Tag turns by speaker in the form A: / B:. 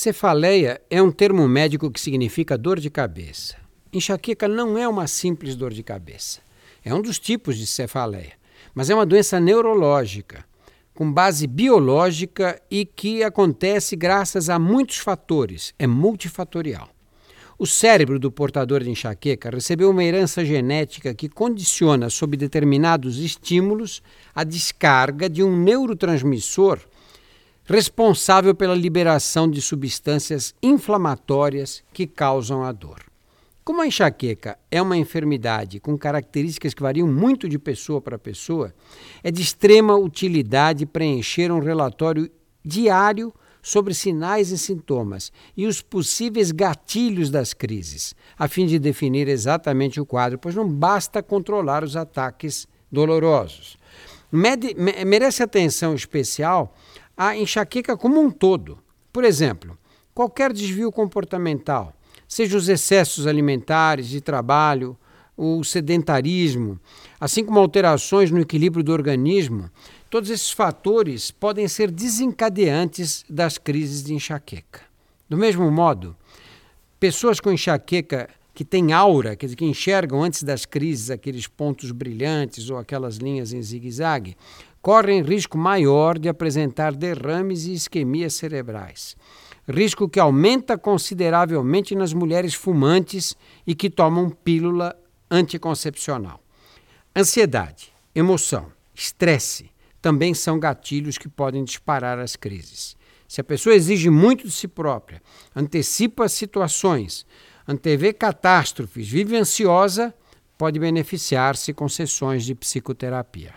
A: Cefaleia é um termo médico que significa dor de cabeça. Enxaqueca não é uma simples dor de cabeça. É um dos tipos de cefaleia, mas é uma doença neurológica, com base biológica e que acontece graças a muitos fatores, é multifatorial. O cérebro do portador de enxaqueca recebeu uma herança genética que condiciona, sob determinados estímulos, a descarga de um neurotransmissor responsável pela liberação de substâncias inflamatórias que causam a dor. Como a enxaqueca é uma enfermidade com características que variam muito de pessoa para pessoa, é de extrema utilidade preencher um relatório diário sobre sinais e sintomas e os possíveis gatilhos das crises, a fim de definir exatamente o quadro, pois não basta controlar os ataques dolorosos. Mede, merece atenção especial a enxaqueca como um todo. Por exemplo, qualquer desvio comportamental, seja os excessos alimentares, de trabalho, o sedentarismo, assim como alterações no equilíbrio do organismo, todos esses fatores podem ser desencadeantes das crises de enxaqueca. Do mesmo modo, pessoas com enxaqueca que têm aura, quer dizer, que enxergam antes das crises aqueles pontos brilhantes ou aquelas linhas em zigue-zague, correm risco maior de apresentar derrames e isquemias cerebrais. Risco que aumenta consideravelmente nas mulheres fumantes e que tomam pílula anticoncepcional. Ansiedade, emoção, estresse também são gatilhos que podem disparar as crises. Se a pessoa exige muito de si própria, antecipa situações, antevê catástrofes, vive ansiosa, pode beneficiar-se com sessões de psicoterapia.